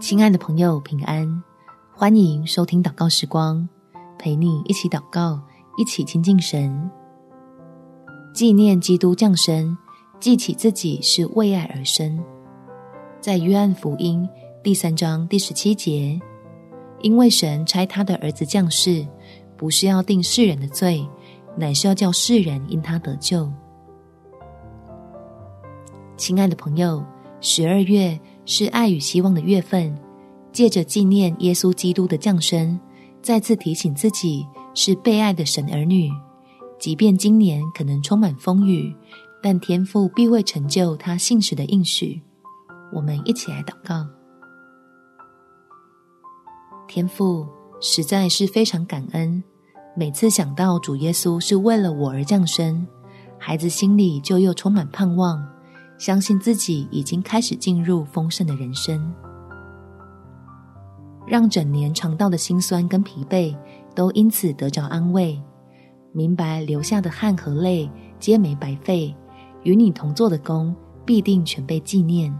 亲爱的朋友，平安！欢迎收听祷告时光，陪你一起祷告，一起亲近神。纪念基督降生，记起自己是为爱而生。在约翰福音第三章第十七节，因为神差他的儿子降世，不是要定世人的罪，乃是要叫世人因他得救。亲爱的朋友，十二月。是爱与希望的月份，借着纪念耶稣基督的降生，再次提醒自己是被爱的神儿女。即便今年可能充满风雨，但天父必会成就他信实的应许。我们一起来祷告：天父，实在是非常感恩，每次想到主耶稣是为了我而降生，孩子心里就又充满盼望。相信自己已经开始进入丰盛的人生，让整年尝到的辛酸跟疲惫都因此得着安慰。明白流下的汗和泪皆没白费，与你同做的工必定全被纪念。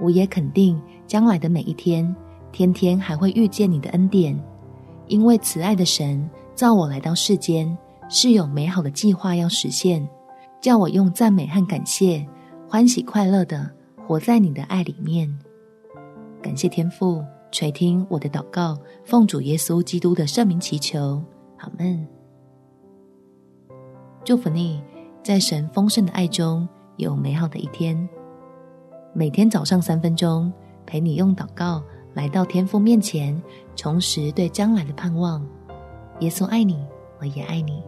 我也肯定将来的每一天，天天还会遇见你的恩典，因为慈爱的神造我来到世间，是有美好的计划要实现。叫我用赞美和感谢，欢喜快乐的活在你的爱里面。感谢天父垂听我的祷告，奉主耶稣基督的圣名祈求，阿们。祝福你，在神丰盛的爱中有美好的一天。每天早上三分钟，陪你用祷告来到天父面前，重拾对将来的盼望。耶稣爱你，我也爱你。